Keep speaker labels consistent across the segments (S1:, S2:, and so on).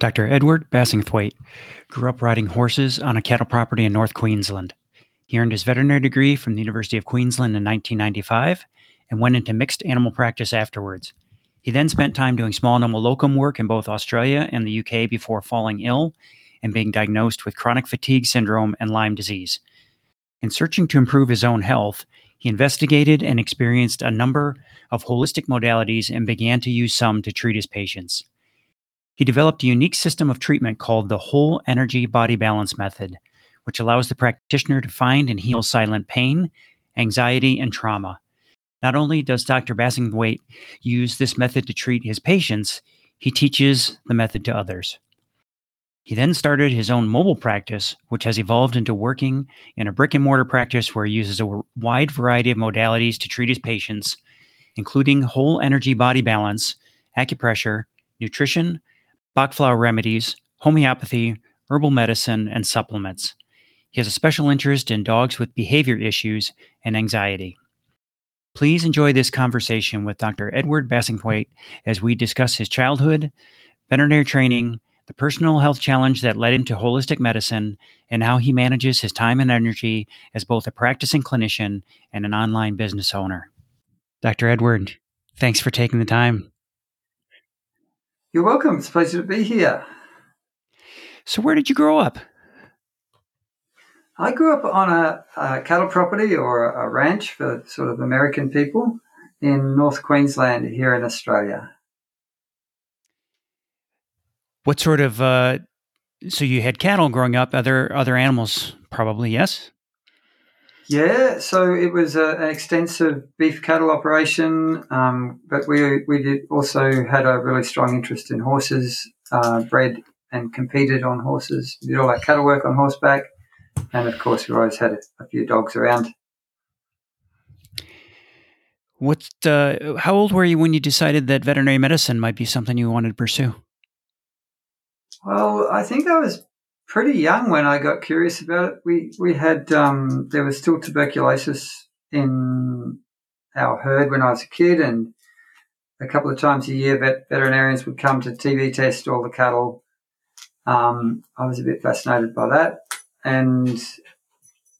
S1: Dr. Edward Bassingthwaighte grew up riding horses on a cattle property in North Queensland. He earned his veterinary degree from the University of Queensland in 1995 and went into mixed animal practice afterwards. He then spent time doing small animal locum work in both Australia and the UK before falling ill and being diagnosed with chronic fatigue syndrome and Lyme disease. In searching to improve his own health, he investigated and experienced a number of holistic modalities and began to use some to treat his patients. He developed a unique system of treatment called the Whole Energy Body Balance Method, which allows the practitioner to find and heal silent pain, anxiety, and trauma. Not only does Dr. Bassingthwaighte use this method to treat his patients, he teaches the method to others. He then started his own mobile practice, which has evolved into working in a brick and mortar practice where he uses a wide variety of modalities to treat his patients, including whole energy body balance, acupressure, nutrition, Bach flower remedies, homeopathy, herbal medicine, and supplements. He has a special interest in dogs with behavior issues and anxiety. Please enjoy this conversation with Dr. Edward Bassingthwaighte as we discuss his childhood, veterinary training, the personal health challenge that led him to holistic medicine, and how he manages his time and energy as both a practicing clinician and an online business owner. Dr. Edward, thanks for taking the time.
S2: You're welcome. It's a pleasure to be here.
S1: So, where did you grow up?
S2: I grew up on a, a cattle property or a ranch for sort of American people in North Queensland here in Australia.
S1: What sort of uh, so you had cattle growing up? Other other animals, probably yes.
S2: Yeah, so it was a, an extensive beef cattle operation, um, but we we did also had a really strong interest in horses, uh, bred and competed on horses. We did all that cattle work on horseback, and of course we always had a, a few dogs around.
S1: What? Uh, how old were you when you decided that veterinary medicine might be something you wanted to pursue?
S2: Well, I think I was pretty young when I got curious about it. We we had um, there was still tuberculosis in our herd when I was a kid, and a couple of times a year, vet, veterinarians would come to TB test all the cattle. Um, I was a bit fascinated by that, and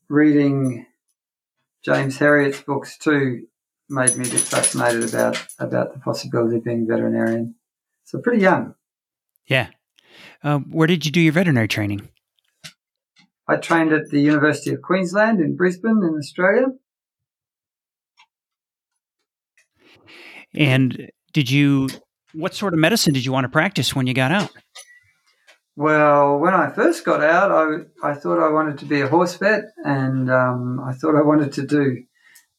S2: reading James Herriot's books too made me a bit fascinated about about the possibility of being a veterinarian. So pretty young.
S1: Yeah, uh, where did you do your veterinary training?
S2: I trained at the University of Queensland in Brisbane, in Australia.
S1: And did you, what sort of medicine did you want to practice when you got out?
S2: Well, when I first got out, I, I thought I wanted to be a horse vet and um, I thought I wanted to do,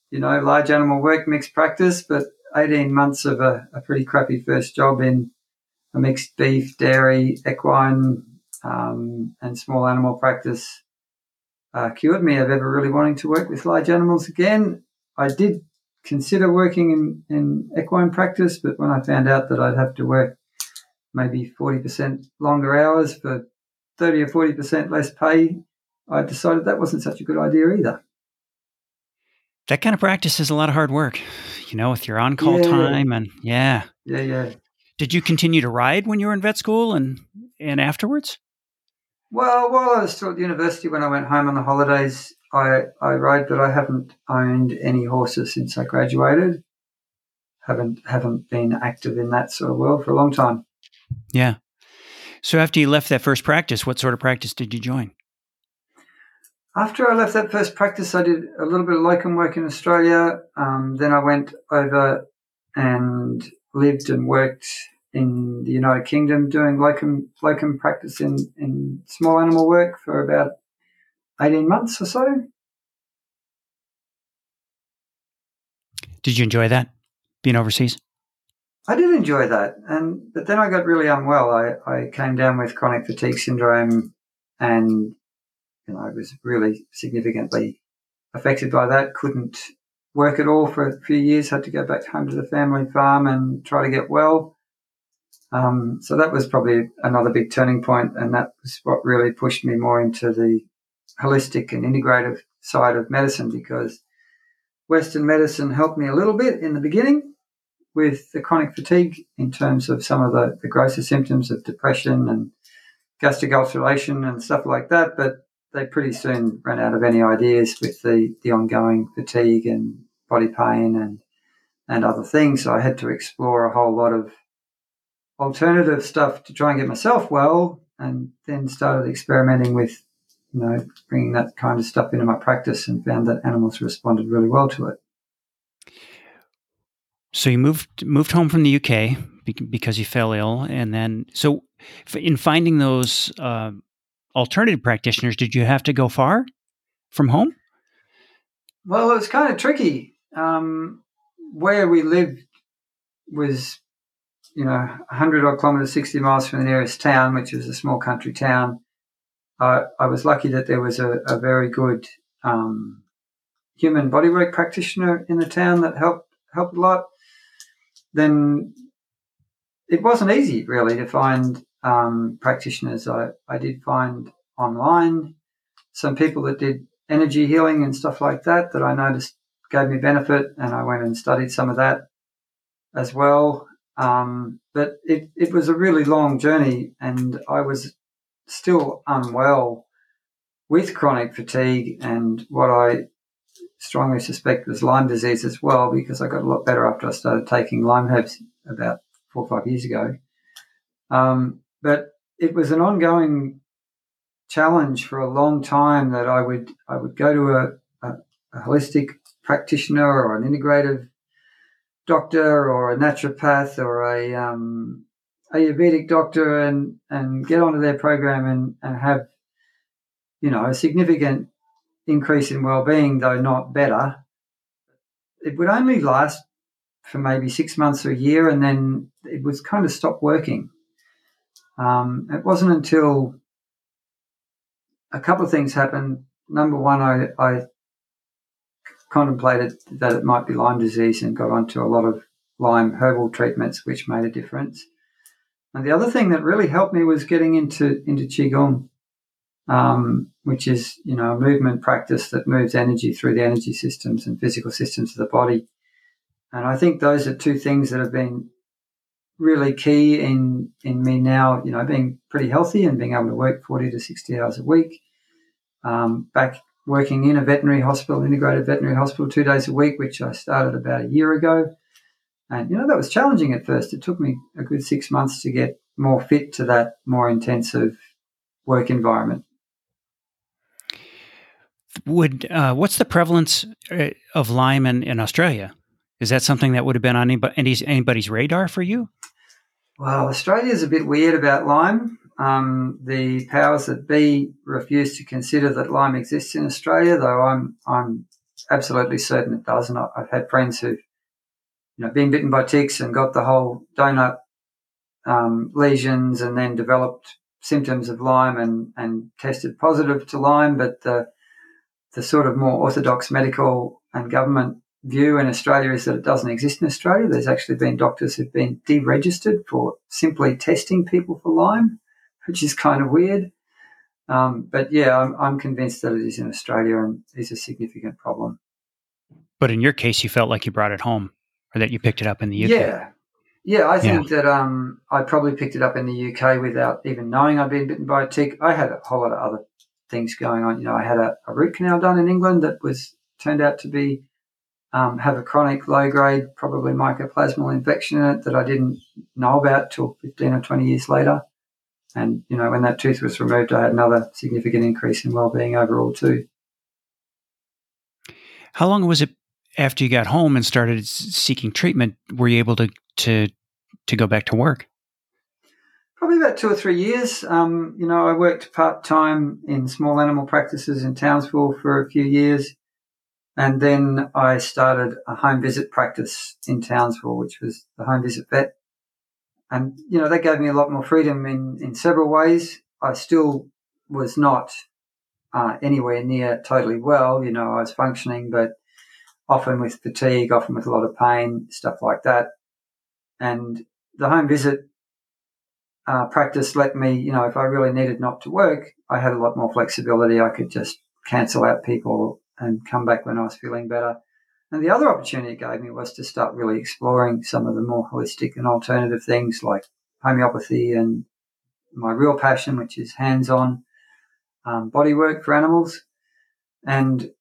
S2: you know, large animal work, mixed practice, but 18 months of a, a pretty crappy first job in a mixed beef, dairy, equine, um, and small animal practice uh, cured me of ever really wanting to work with large animals again. I did consider working in, in equine practice, but when I found out that I'd have to work maybe 40% longer hours for 30 or 40% less pay, I decided that wasn't such a good idea either.
S1: That kind of practice is a lot of hard work, you know, with your on call yeah. time and yeah.
S2: Yeah, yeah.
S1: Did you continue to ride when you were in vet school and and afterwards?
S2: Well, while I was still at university, when I went home on the holidays, I I rode, but I haven't owned any horses since I graduated. Haven't haven't been active in that sort of world for a long time.
S1: Yeah. So after you left that first practice, what sort of practice did you join?
S2: After I left that first practice, I did a little bit of locum work in Australia. Um, then I went over and lived and worked in the United Kingdom doing locum locum practice in, in small animal work for about eighteen months or so.
S1: Did you enjoy that being overseas?
S2: I did enjoy that, and but then I got really unwell. I, I came down with chronic fatigue syndrome, and you know I was really significantly affected by that. Couldn't work at all for a few years. Had to go back home to the family farm and try to get well. Um, so that was probably another big turning point, and that was what really pushed me more into the holistic and integrative side of medicine because Western medicine helped me a little bit in the beginning, with the chronic fatigue in terms of some of the, the grosser symptoms of depression and gastric ulceration and stuff like that. But they pretty soon ran out of any ideas with the, the ongoing fatigue and body pain and and other things. So I had to explore a whole lot of alternative stuff to try and get myself well, and then started experimenting with, you know, bringing that kind of stuff into my practice, and found that animals responded really well to it.
S1: So you moved moved home from the UK because you fell ill, and then so in finding those uh, alternative practitioners, did you have to go far from home?
S2: Well, it was kind of tricky. Um, where we lived was, you know, 100 odd kilometres, 60 miles from the nearest town, which is a small country town. Uh, I was lucky that there was a, a very good um, human bodywork practitioner in the town that helped helped a lot. Then it wasn't easy really to find um, practitioners. I, I did find online some people that did energy healing and stuff like that that I noticed gave me benefit, and I went and studied some of that as well. Um, but it, it was a really long journey, and I was still unwell with chronic fatigue and what I strongly suspect was Lyme disease as well, because I got a lot better after I started taking Lyme herbs about four or five years ago. Um, but it was an ongoing challenge for a long time that I would I would go to a, a, a holistic practitioner or an integrative doctor or a naturopath or a um, Ayurvedic doctor and and get onto their program and, and have you know a significant increase in well-being though not better. It would only last for maybe six months or a year and then it was kind of stop working um, it wasn't until a couple of things happened number one I, I contemplated that it might be Lyme disease and got onto a lot of Lyme herbal treatments, which made a difference. And the other thing that really helped me was getting into into qigong, um, which is you know a movement practice that moves energy through the energy systems and physical systems of the body. And I think those are two things that have been really key in in me now. You know, being pretty healthy and being able to work forty to sixty hours a week. Um, back working in a veterinary hospital, integrated veterinary hospital, two days a week, which I started about a year ago. And, you know, that was challenging at first. It took me a good six months to get more fit to that more intensive work environment.
S1: Would uh, what's the prevalence uh, of Lyme in, in Australia? Is that something that would have been on anybody's, anybody's radar for you?
S2: Well, Australia is a bit weird about Lyme. Um, the powers that be refuse to consider that Lyme exists in Australia, though I'm I'm absolutely certain it does. And I've had friends who've you know been bitten by ticks and got the whole donut um, lesions and then developed symptoms of Lyme and, and tested positive to Lyme, but the the sort of more orthodox medical and government view in Australia is that it doesn't exist in Australia. There's actually been doctors who've been deregistered for simply testing people for Lyme which is kind of weird. Um, but yeah, I'm, I'm convinced that it is in Australia and is a significant problem.
S1: But in your case, you felt like you brought it home or that you picked it up in the UK.
S2: Yeah. Yeah, I think yeah. that um, I probably picked it up in the UK without even knowing I'd been bitten by a tick. I had a whole lot of other things going on. You know, I had a, a root canal done in England that was turned out to be um, have a chronic low grade, probably mycoplasmal infection in it that I didn't know about till 15 or 20 years later. And, you know, when that tooth was removed, I had another significant increase in well-being overall too.
S1: How long was it after you got home and started seeking treatment? Were you able to, to, to go back to work?
S2: Probably about two or three years. Um, you know, I worked part time in small animal practices in Townsville for a few years. And then I started a home visit practice in Townsville, which was the home visit vet. And, you know, that gave me a lot more freedom in, in several ways. I still was not uh, anywhere near totally well. You know, I was functioning, but often with fatigue, often with a lot of pain, stuff like that. And the home visit uh, practice let me, you know, if I really needed not to work, I had a lot more flexibility. I could just cancel out people and come back when I was feeling better. And the other opportunity it gave me was to start really exploring some of the more holistic and alternative things like homeopathy and my real passion, which is hands-on um, body work for animals. And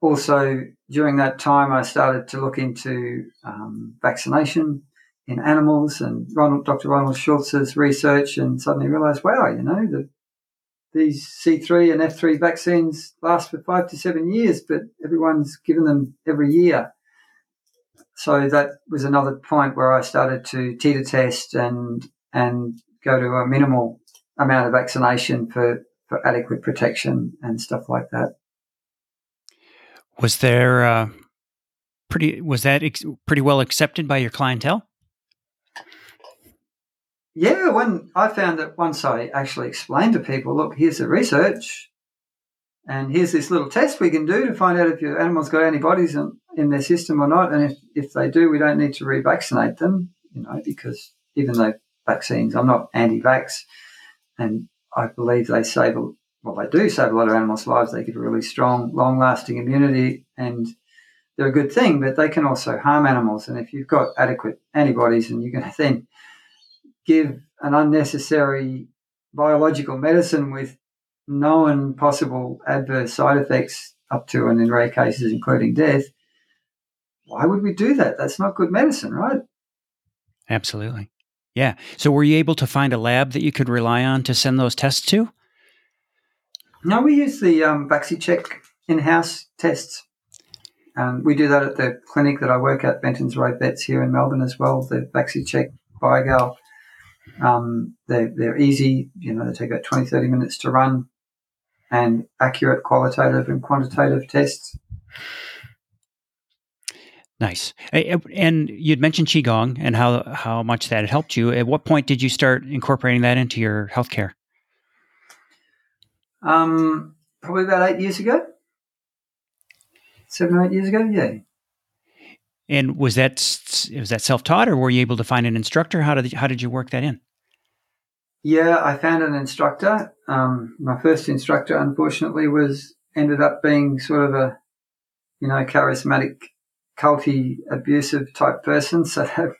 S2: also during that time, I started to look into um, vaccination in animals and Ronald, Dr. Ronald Schultz's research and suddenly realized, wow, you know, the, these C3 and F3 vaccines last for five to seven years, but everyone's given them every year. So that was another point where I started to titre test and, and go to a minimal amount of vaccination for, for adequate protection and stuff like that.
S1: Was there uh, pretty was that ex- pretty well accepted by your clientele?
S2: Yeah, when I found that once I actually explained to people, look, here's the research, and here's this little test we can do to find out if your animal's got antibodies in, in their system or not, and if, if they do, we don't need to revaccinate them, you know, because even though vaccines, I'm not anti-vax, and I believe they save well, they do save a lot of animals' lives. They give a really strong, long-lasting immunity, and they're a good thing. But they can also harm animals. And if you've got adequate antibodies, and you can then give an unnecessary biological medicine with known possible adverse side effects up to and in rare cases including death, why would we do that? That's not good medicine, right?
S1: Absolutely. Yeah. So were you able to find a lab that you could rely on to send those tests to?
S2: No, we use the um, VacciCheck in-house tests. Um, we do that at the clinic that I work at, Benton's Road Vets here in Melbourne as well. The VacciCheck BioGal. Um, they're, they're easy. You know, they take about 20, 30 minutes to run and accurate qualitative and quantitative tests.
S1: Nice. And you'd mentioned qigong and how how much that had helped you. At what point did you start incorporating that into your healthcare?
S2: Um, probably about eight years ago, seven or eight years ago. Yeah.
S1: And was that was that self taught, or were you able to find an instructor? How did how did you work that in?
S2: Yeah, I found an instructor. Um, my first instructor, unfortunately, was ended up being sort of a you know charismatic, culty, abusive type person. So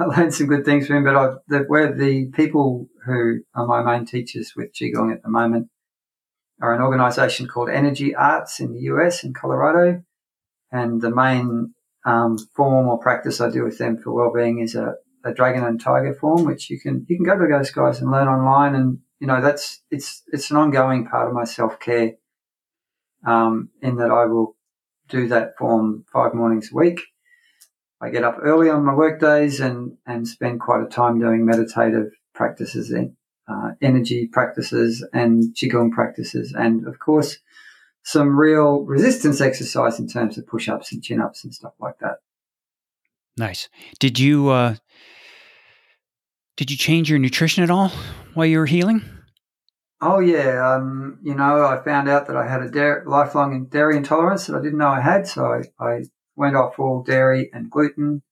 S2: I learned some good things from him. But I, the, where the people who are my main teachers with qigong at the moment are an organization called Energy Arts in the US in Colorado. And the main um, form or practice I do with them for well-being is a, a, dragon and tiger form, which you can you can go to those guys and learn online. And you know that's it's it's an ongoing part of my self-care. Um, in that I will do that form five mornings a week. I get up early on my work days and and spend quite a time doing meditative practices in uh, energy practices and qigong practices, and of course, some real resistance exercise in terms of push-ups and chin-ups and stuff like that.
S1: Nice. Did you uh, did you change your nutrition at all while you were healing?
S2: Oh yeah, um, you know, I found out that I had a dairy, lifelong dairy intolerance that I didn't know I had, so I, I went off all dairy and gluten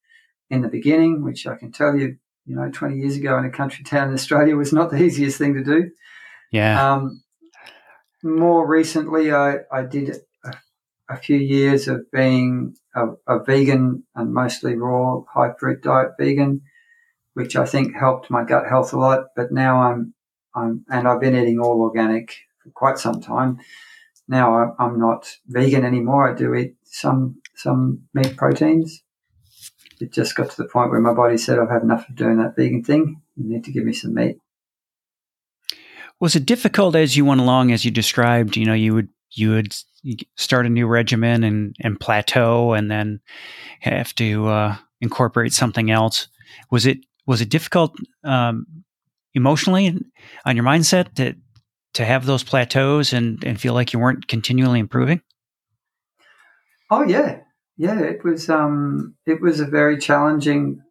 S2: in the beginning, which I can tell you you know, 20 years ago in a country town in Australia was not the easiest thing to do.
S1: Yeah. Um,
S2: more recently, I, I did a, a, few years of being a, a, vegan and mostly raw, high fruit diet vegan, which I think helped my gut health a lot. But now I'm, I'm, and I've been eating all organic for quite some time. Now I'm not vegan anymore. I do eat some, some meat proteins it just got to the point where my body said, I've had enough of doing that vegan thing. You need to give me some meat.
S1: Was it difficult as you went along, as you described? You know, you would you would start a new regimen and and plateau, and then have to uh, incorporate something else. Was it was it difficult um, emotionally on your mindset to to have those plateaus and and feel like you weren't continually improving?
S2: Oh yeah, yeah, it was um, it was a very challenging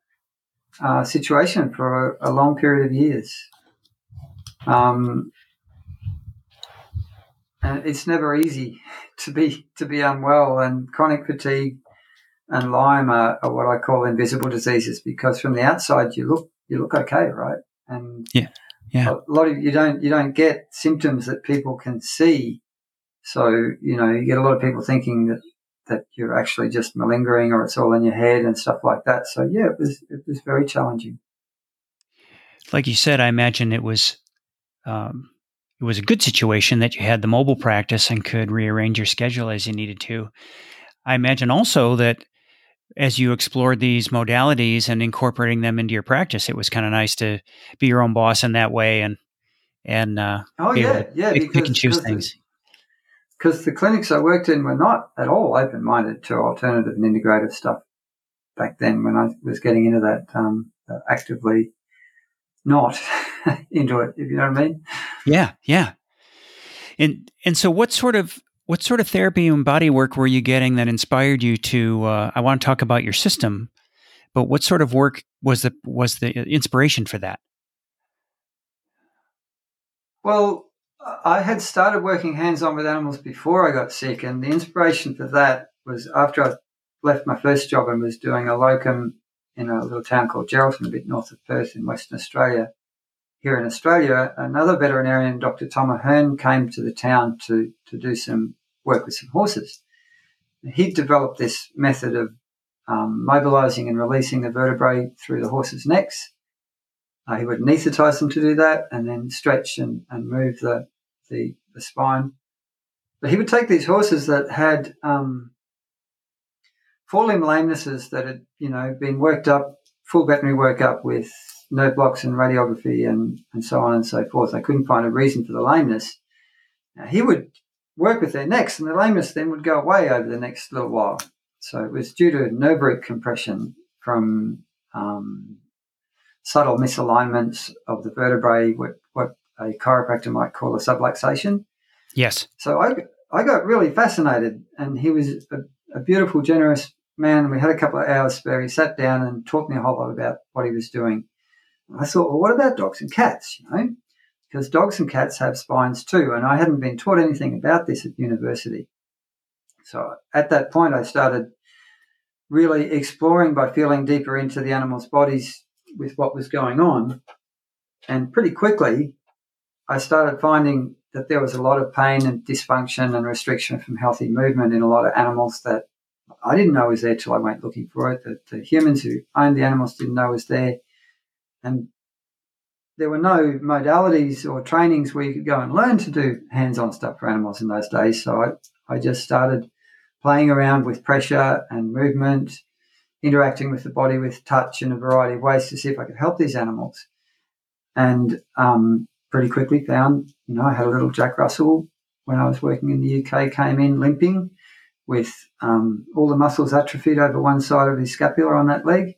S2: uh, situation for a, a, long period of years. Um, and it's never easy to be to be unwell, and chronic fatigue and Lyme are, are, what I call invisible diseases because from the outside you look you look okay, right? And
S1: yeah, yeah,
S2: a lot of you don't you don't get symptoms that people can see. So you know you get a lot of people thinking that that you're actually just malingering or it's all in your head and stuff like that. So yeah, it was it was very challenging.
S1: Like you said, I imagine it was um, it was a good situation that you had the mobile practice and could rearrange your schedule as you needed to. I imagine also that as you explored these modalities and incorporating them into your practice, it was kind of nice to be your own boss in that way and and uh,
S2: oh yeah, yeah,
S1: pick, pick and choose things.
S2: Because the clinics I worked in were not at all open minded to alternative and integrative stuff back then when I was getting into that um, actively not into it, if you know what I mean.
S1: Yeah, yeah. And and so what sort of what sort of therapy and body work were you getting that inspired you to? Uh, I want to talk about your system, but what sort of work was the was the inspiration for that?
S2: Well, I had started working hands on with animals before I got sick, and the inspiration for that was after I left my first job and was doing a locum in a little town called Geraldton, a bit north of Perth in Western Australia. Here in Australia, another veterinarian, Dr. Tom Ahern, came to the town to, to do some work with some horses. He developed this method of um, mobilizing and releasing the vertebrae through the horses' necks. Uh, he would anesthetize them to do that and then stretch and, and move the, the, the spine. But he would take these horses that had um, forelimb lamenesses that had, you know, been worked up, full veterinary workup with nerve blocks and radiography and, and so on and so forth. They couldn't find a reason for the lameness. Now, he would work with their necks, and the lameness then would go away over the next little while. So it was due to nerve root compression from um, subtle misalignments of the vertebrae, what, what a chiropractor might call a subluxation.
S1: Yes.
S2: So I, I got really fascinated, and he was a, a beautiful, generous man. We had a couple of hours spare. He sat down and taught me a whole lot about what he was doing. I thought, well, what about dogs and cats? You know, because dogs and cats have spines too. And I hadn't been taught anything about this at university. So at that point, I started really exploring by feeling deeper into the animals' bodies with what was going on. And pretty quickly, I started finding that there was a lot of pain and dysfunction and restriction from healthy movement in a lot of animals that I didn't know was there till I went looking for it. That the humans who owned the animals didn't know was there. And there were no modalities or trainings where you could go and learn to do hands-on stuff for animals in those days. So I, I just started playing around with pressure and movement, interacting with the body with touch in a variety of ways to see if I could help these animals. And um, pretty quickly found, you know, I had a little Jack Russell when I was working in the UK, came in limping with um, all the muscles atrophied over one side of his scapula on that leg.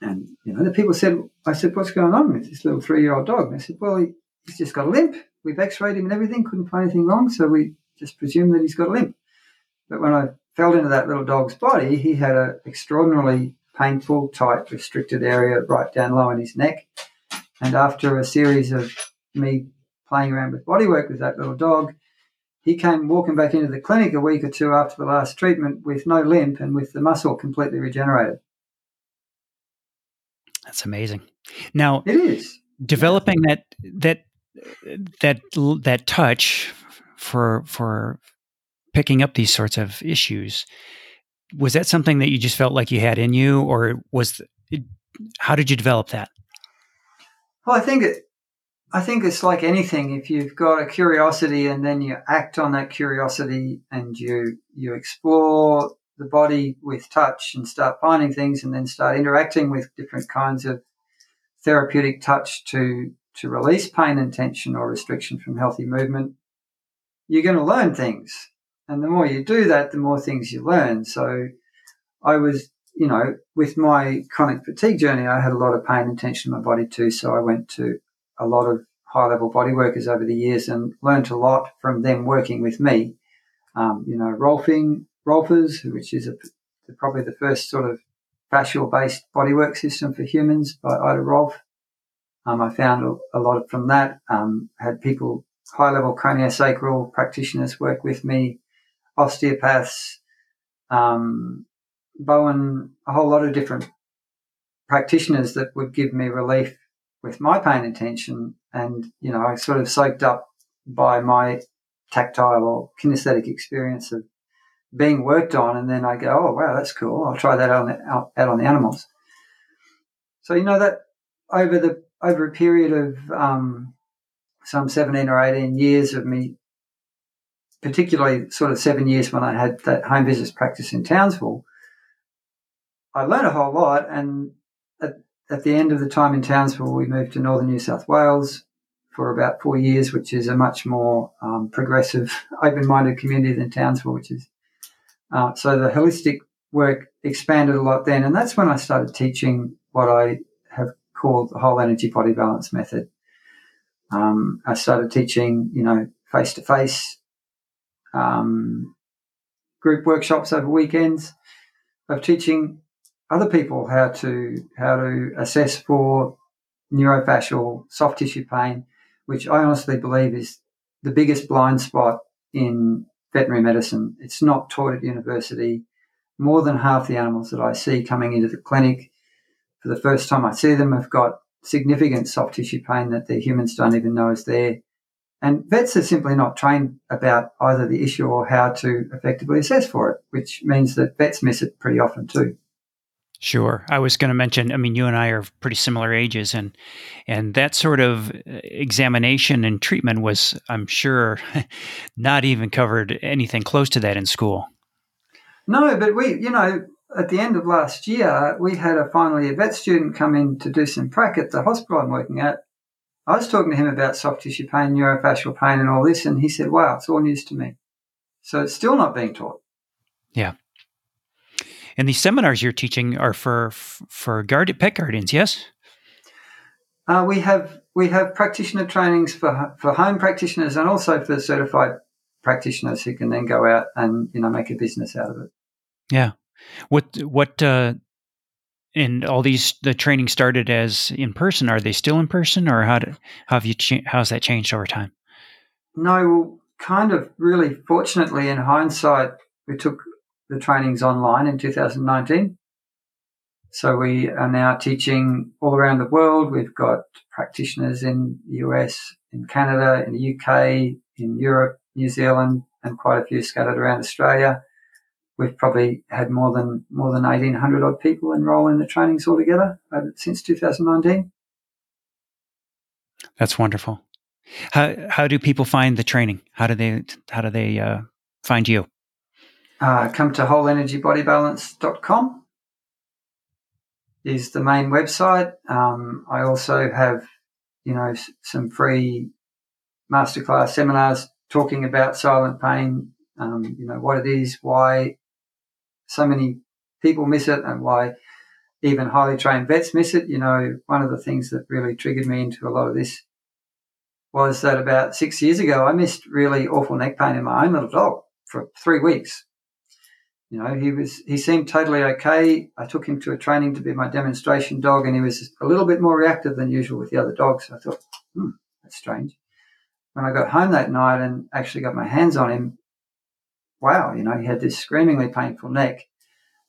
S2: And, you know, the people said, I said, what's going on with this little three year old dog? And they said, well, he, he's just got a limp. We've x rayed him and everything, couldn't find anything wrong. So we just presumed that he's got a limp. But when I fell into that little dog's body, he had an extraordinarily painful, tight, restricted area right down low in his neck. And after a series of me playing around with bodywork with that little dog, he came walking back into the clinic a week or two after the last treatment with no limp and with the muscle completely regenerated.
S1: That's amazing. Now
S2: it is
S1: developing that that that that touch for for picking up these sorts of issues. Was that something that you just felt like you had in you, or was how did you develop that?
S2: Well, I think it, I think it's like anything. If you've got a curiosity and then you act on that curiosity and you you explore the body with touch and start finding things and then start interacting with different kinds of therapeutic touch to to release pain and tension or restriction from healthy movement, you're going to learn things. And the more you do that, the more things you learn. So I was, you know, with my chronic fatigue journey, I had a lot of pain and tension in my body too. So I went to a lot of high level body workers over the years and learned a lot from them working with me. Um, you know, Rolfing, Rolfers, which is a, probably the first sort of fascial based bodywork system for humans by Ida Rolf. Um, I found a, lot from that. Um, had people, high level craniosacral practitioners work with me, osteopaths, um, Bowen, a whole lot of different practitioners that would give me relief with my pain and tension. And, you know, I sort of soaked up by my tactile or kinesthetic experience of being worked on, and then I go, oh wow, that's cool. I'll try that out on out, out on the animals. So you know that over the over a period of um, some seventeen or eighteen years of me, particularly sort of seven years when I had that home business practice in Townsville, I learned a whole lot. And at, at the end of the time in Townsville, we moved to northern New South Wales for about four years, which is a much more um, progressive, open-minded community than Townsville, which is uh, so the holistic work expanded a lot then, and that's when I started teaching what I have called the whole energy body balance method. Um, I started teaching, you know, face to face group workshops over weekends of teaching other people how to how to assess for neurofascial soft tissue pain, which I honestly believe is the biggest blind spot in veterinary medicine. It's not taught at university. More than half the animals that I see coming into the clinic for the first time I see them have got significant soft tissue pain that the humans don't even know is there. And vets are simply not trained about either the issue or how to effectively assess for it, which means that vets miss it pretty often too.
S1: Sure. I was going to mention, I mean, you and I are pretty similar ages and and that sort of uh, examination and treatment was, I'm sure, not even covered anything close to that in school.
S2: No, but we, you know, at the end of last year, we had a finally a vet student come in to do some prac at the hospital I'm working at. I was talking to him about soft tissue pain, neurofascial pain, and all this, and he said, "Wow, it's all news to me." So it's still not being taught.
S1: Yeah. And these seminars you're teaching are for for guard, pet guardians, yes?
S2: Uh, we have we have practitioner trainings for for home practitioners and also for certified practitioners who can then go out and you know make a business out of it.
S1: Yeah. What what uh, and all these the training started as in person. Are they still in person, or how, do, how have you cha- how's that changed over time?
S2: No, kind of really fortunately in hindsight, we took the trainings online in 2019. So we are now teaching all around the world. We've got practitioners in the US, in Canada, in the UK, in Europe, New Zealand, and quite a few scattered around Australia. We've probably had more than more than 1,800 odd people enroll in the trainings altogether since 2019.
S1: That's wonderful. How how do people find the training? How do they how do they uh, find you?
S2: Uh, come to wholeenergybodybalance.com is the main website. Um, I also have, you know, some free masterclass seminars talking about silent pain, um, you know, what it is, why so many people miss it and why even highly trained vets miss it. You know, one of the things that really triggered me into a lot of this was that about six years ago, I missed really awful neck pain in my own little dog for three weeks. You know, he was he seemed totally okay. I took him to a training to be my demonstration dog, and he was a little bit more reactive than usual with the other dogs. I thought, hmm, that's strange. When I got home that night and actually got my hands on him, wow, you know, he had this screamingly painful neck.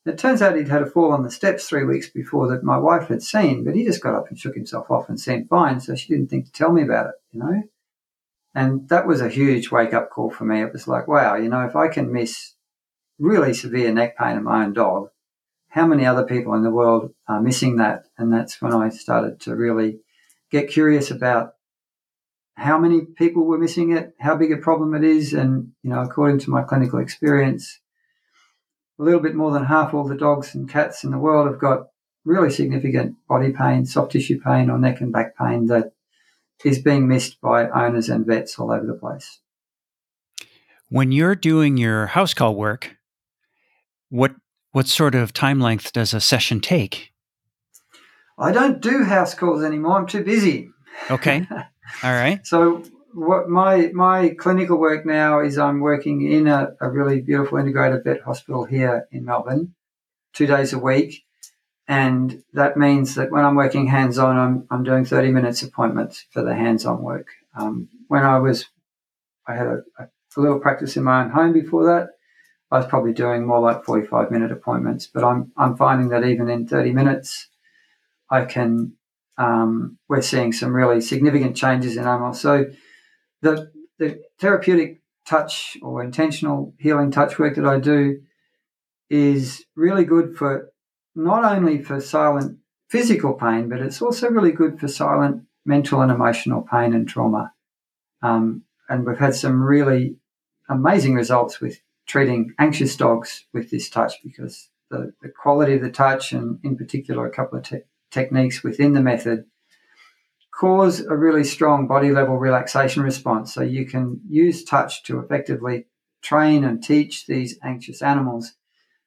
S2: It turns out he'd had a fall on the steps three weeks before that my wife had seen, but he just got up and shook himself off and seemed fine. So she didn't think to tell me about it, you know. And that was a huge wake up call for me. It was like, wow, you know, if I can miss really severe neck pain in my own dog. How many other people in the world are missing that? And that's when I started to really get curious about how many people were missing it, how big a problem it is. And, you know, according to my clinical experience, a little bit more than half all the dogs and cats in the world have got really significant body pain, soft tissue pain, or neck and back pain that is being missed by owners and vets all over the place.
S1: When you're doing your house call work, what what sort of time length does a session take?
S2: I don't do house calls anymore. I'm too busy.
S1: Okay. All right.
S2: so what my my clinical work now is I'm working in a, a really beautiful integrated vet hospital here in Melbourne, two days a week. And that means that when I'm working hands on, I'm, I'm doing 30 minutes appointments for the hands on work. Um, when I was, I had a, a, little practice in my own home before that. I was probably doing more like 45 minute appointments, but I'm, I'm finding that even in 30 minutes, I can, um, we're seeing some really significant changes in animals. So the, the therapeutic touch or intentional healing touch work that I do is really good for not only for silent physical pain, but it's also really good for silent mental and emotional pain and trauma. Um, and we've had some really amazing results with treating anxious dogs with this touch because the, the quality of the touch and in particular a couple of te- techniques within the method cause a really strong body level relaxation response. So you can use touch to effectively train and teach these anxious animals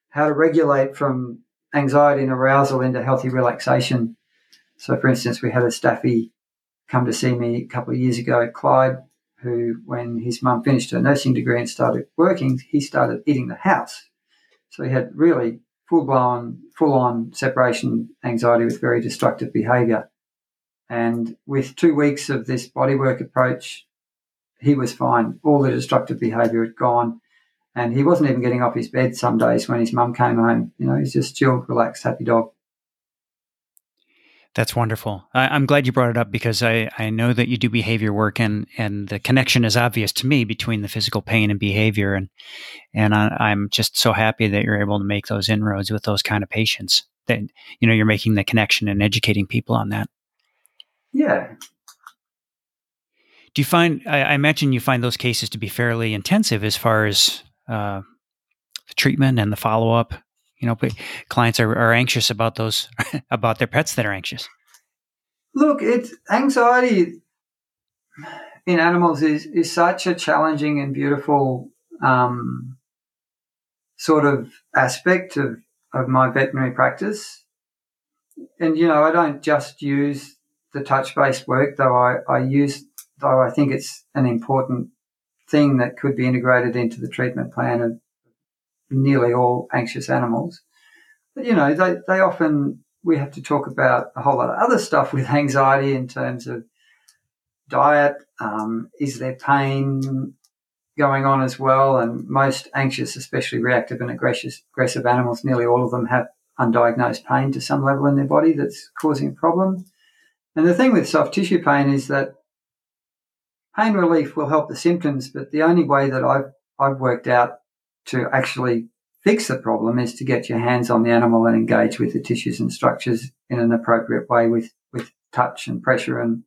S2: how to regulate from anxiety and arousal into healthy relaxation. So, for instance, we had a staffy come to see me a couple of years ago, Clyde, who, when his mum finished her nursing degree and started working, he started eating the house. So he had really full blown, full on separation anxiety with very destructive behavior. And with two weeks of this bodywork approach, he was fine. All the destructive behavior had gone. And he wasn't even getting off his bed some days when his mum came home. You know, he's just chilled, relaxed, happy dog.
S1: That's wonderful. I, am glad you brought it up because I, I know that you do behavior work and, and the connection is obvious to me between the physical pain and behavior. And, and I, am just so happy that you're able to make those inroads with those kind of patients that, you know, you're making the connection and educating people on that.
S2: Yeah.
S1: Do you find, I, I imagine you find those cases to be fairly intensive as far as uh, the treatment and the follow up you know clients are, are anxious about those about their pets that are anxious.
S2: Look it's anxiety in animals is is such a challenging and beautiful um, sort of aspect of of my veterinary practice. And you know i don't just use the touch based work though i i use though i think it's an important thing that could be integrated into the treatment plan of nearly all anxious animals. But, you know, they, they often, we have to talk about a whole lot of other stuff with anxiety in terms of diet. Um, is there pain going on as well? And most anxious, especially reactive and aggressive, aggressive animals, nearly all of them have undiagnosed pain to some level in their body that's causing a problem. And the thing with soft tissue pain is that pain relief will help the symptoms, but the only way that I've, I've worked out to actually fix the problem is to get your hands on the animal and engage with the tissues and structures in an appropriate way with, with touch and pressure and,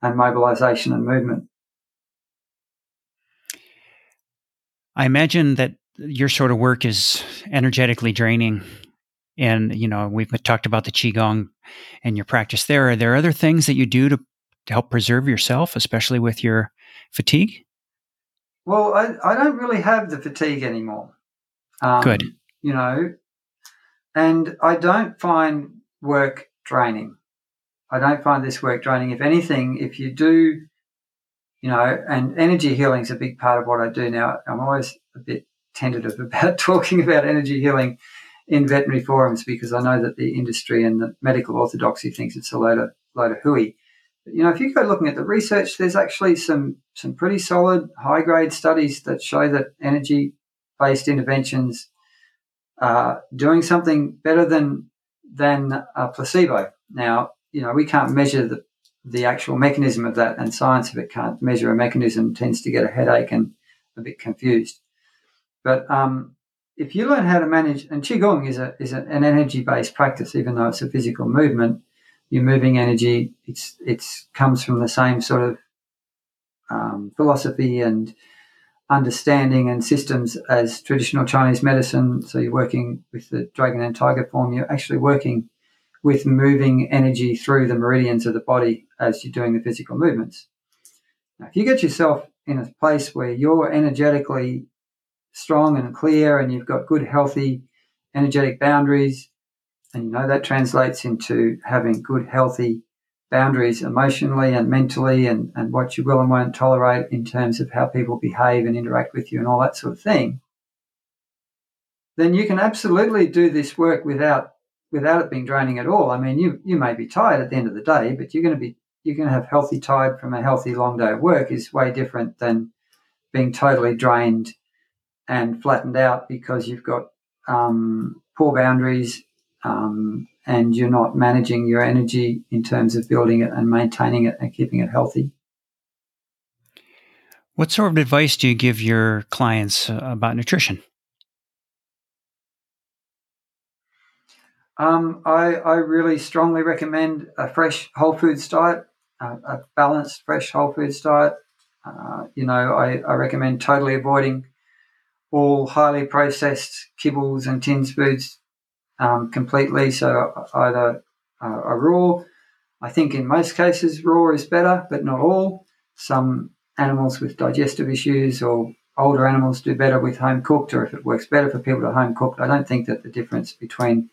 S2: and mobilization and movement.
S1: I imagine that your sort of work is energetically draining. And, you know, we've talked about the Qigong and your practice there. Are there other things that you do to, to help preserve yourself, especially with your fatigue?
S2: Well, I, I don't really have the fatigue anymore.
S1: Um, Good.
S2: You know, and I don't find work draining. I don't find this work draining. If anything, if you do, you know, and energy healing is a big part of what I do now. I'm always a bit tentative about talking about energy healing in veterinary forums because I know that the industry and the medical orthodoxy thinks it's a load of load of hooey you know, if you go looking at the research, there's actually some some pretty solid high grade studies that show that energy based interventions are doing something better than than a placebo. Now, you know, we can't measure the the actual mechanism of that, and science, if it can't measure a mechanism, tends to get a headache and a bit confused. But um, if you learn how to manage, and qigong is a is an energy based practice, even though it's a physical movement you're moving energy. It's it's comes from the same sort of um, philosophy and understanding and systems as traditional Chinese medicine. So you're working with the dragon and tiger form. You're actually working with moving energy through the meridians of the body as you're doing the physical movements. Now, if you get yourself in a place where you're energetically strong and clear and you've got good, healthy, energetic boundaries, and you know that translates into having good, healthy boundaries emotionally and mentally and, and what you will and won't tolerate in terms of how people behave and interact with you and all that sort of thing, then you can absolutely do this work without without it being draining at all. I mean, you you may be tired at the end of the day, but you're going to be you're going to have healthy tired from a healthy long day of work is way different than being totally drained and flattened out because you've got um, poor boundaries um, and you're not managing your energy in terms of building it and maintaining it and keeping it healthy.
S1: What sort of advice do you give your clients uh, about nutrition?
S2: Um, I, I really strongly recommend a fresh whole foods diet, uh, a balanced fresh whole foods diet. Uh, you know, I, I recommend totally avoiding all highly processed kibbles and tins foods um, completely. So either uh, a raw, I think in most cases raw is better, but not all. Some animals with digestive issues or older animals do better with home cooked, or if it works better for people to home cooked. I don't think that the difference between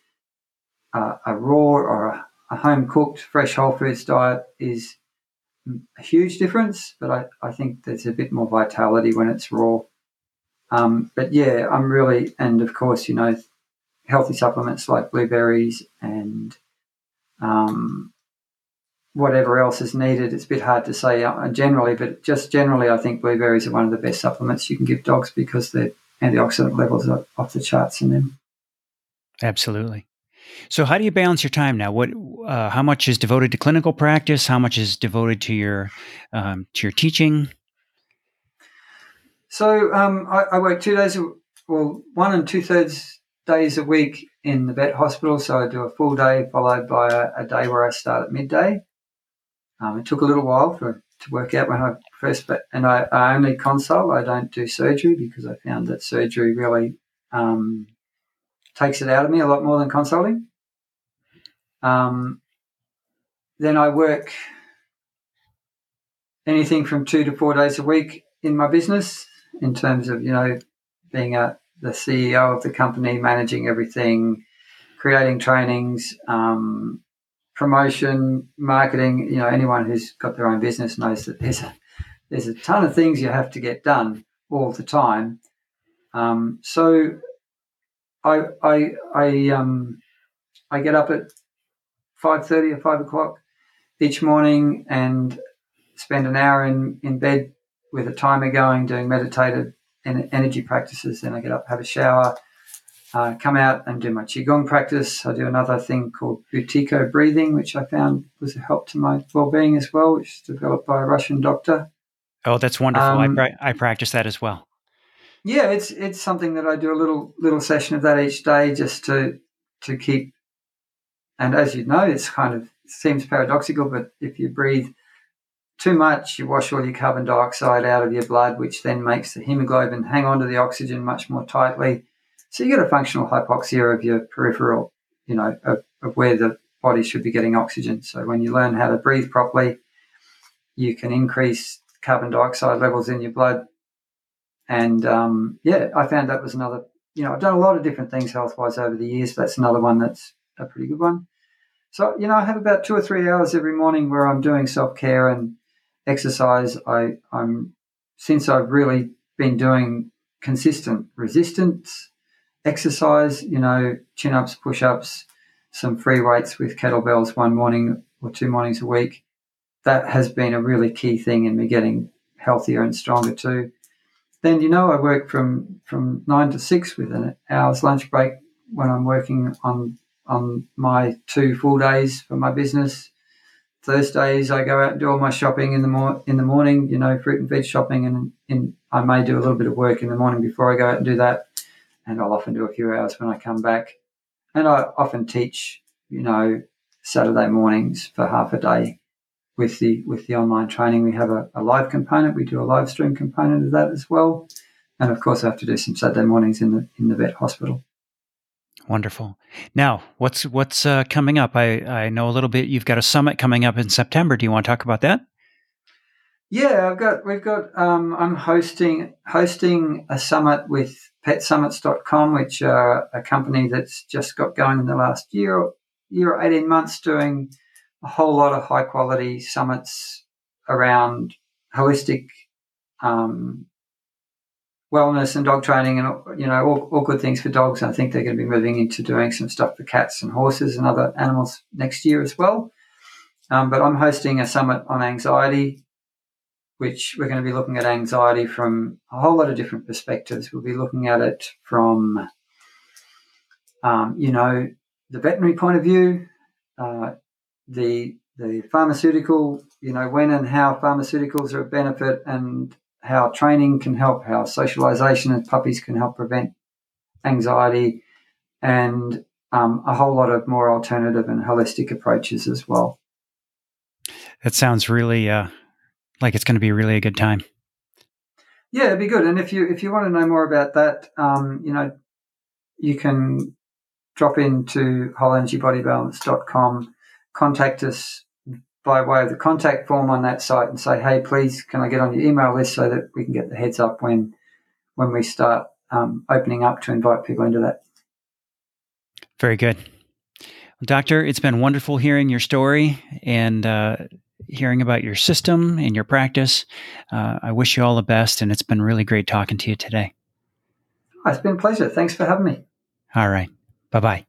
S2: uh, a raw or a, a home cooked fresh whole foods diet is a huge difference, but I, I think there's a bit more vitality when it's raw. Um, but yeah, I'm really, and of course, you know, healthy supplements like blueberries and um, whatever else is needed. It's a bit hard to say uh, generally, but just generally, I think blueberries are one of the best supplements you can give dogs because the antioxidant levels are off the charts in them.
S1: Absolutely. So, how do you balance your time now? What, uh, how much is devoted to clinical practice? How much is devoted to your um, to your teaching?
S2: So, um, I, I, work two days, well, one and two thirds days a week in the vet hospital. So, I do a full day followed by a, a day where I start at midday. Um, it took a little while for to work out when I first, but and I, I only consult. I don't do surgery because I found that surgery really um, takes it out of me a lot more than consulting. Um, then I work anything from two to four days a week in my business in terms of, you know, being a, the CEO of the company, managing everything, creating trainings, um, promotion, marketing. You know, anyone who's got their own business knows that there's a, there's a ton of things you have to get done all the time. Um, so I I I um I get up at five thirty or five o'clock each morning and spend an hour in, in bed with a timer going, doing meditative energy practices. Then I get up, have a shower, uh, come out and do my qigong practice. I do another thing called Buteyko breathing, which I found was a help to my well-being as well, which is developed by a Russian doctor.
S1: Oh, that's wonderful! Um, I, pra- I practice that as well
S2: yeah, it's it's something that I do a little little session of that each day just to to keep. And as you know, it's kind of it seems paradoxical, but if you breathe too much, you wash all your carbon dioxide out of your blood, which then makes the hemoglobin hang on to the oxygen much more tightly. So you get a functional hypoxia of your peripheral, you know, of, of where the body should be getting oxygen. So when you learn how to breathe properly, you can increase carbon dioxide levels in your blood and um, yeah, I found that was another. You know, I've done a lot of different things health wise over the years. That's another one that's a pretty good one. So you know, I have about two or three hours every morning where I'm doing self care and exercise. I, I'm since I've really been doing consistent resistance exercise. You know, chin ups, push ups, some free weights with kettlebells one morning or two mornings a week. That has been a really key thing in me getting healthier and stronger too. Then you know I work from from nine to six with an hour's lunch break when I'm working on on my two full days for my business. Thursdays I go out and do all my shopping in the mor- in the morning, you know, fruit and veg shopping, and in, I may do a little bit of work in the morning before I go out and do that, and I'll often do a few hours when I come back, and I often teach, you know, Saturday mornings for half a day with the with the online training, we have a, a, live component. We do a live stream component of that as well, and of course, I have to do some Saturday mornings in the in the vet hospital.
S1: Wonderful. Now, what's what's uh, coming up? I I know a little bit. You've got a summit coming up in September. Do you want to talk about that?
S2: Yeah, I've got we've got um, I'm hosting hosting a summit with petsummits.com, which are a company that's just got going in the last year year or 18 months doing a whole lot of high quality summits around holistic um, wellness and dog training and you know all, all good things for dogs. I think they're going to be moving into doing some stuff for cats and horses and other animals next year as well. Um, but I'm hosting a summit on anxiety, which we're going to be looking at anxiety from a whole lot of different perspectives. We'll be looking at it from, um, you know, the veterinary point of view, uh, the the pharmaceutical, you know, when and how pharmaceuticals are a benefit and how training can help, how socialization of puppies can help prevent anxiety, and um, a whole lot of more alternative and holistic approaches as well.
S1: That sounds really uh, like it's going to be really a good time.
S2: Yeah, it'd be good. And if you if you want to know more about that, um, you know, you can drop into wholeenergybodybalance.com, contact us by way of the contact form on that site and say, hey, please, can I get on your email list so that we can get the heads up when when we start um, opening up to invite people into that.
S1: Very good. Well, doctor, it's been wonderful hearing your story and uh, hearing about your system and your practice. Uh, I wish you all the best, and it's been really great talking to you today.
S2: It's been a pleasure. Thanks for having me.
S1: All right. Bye bye.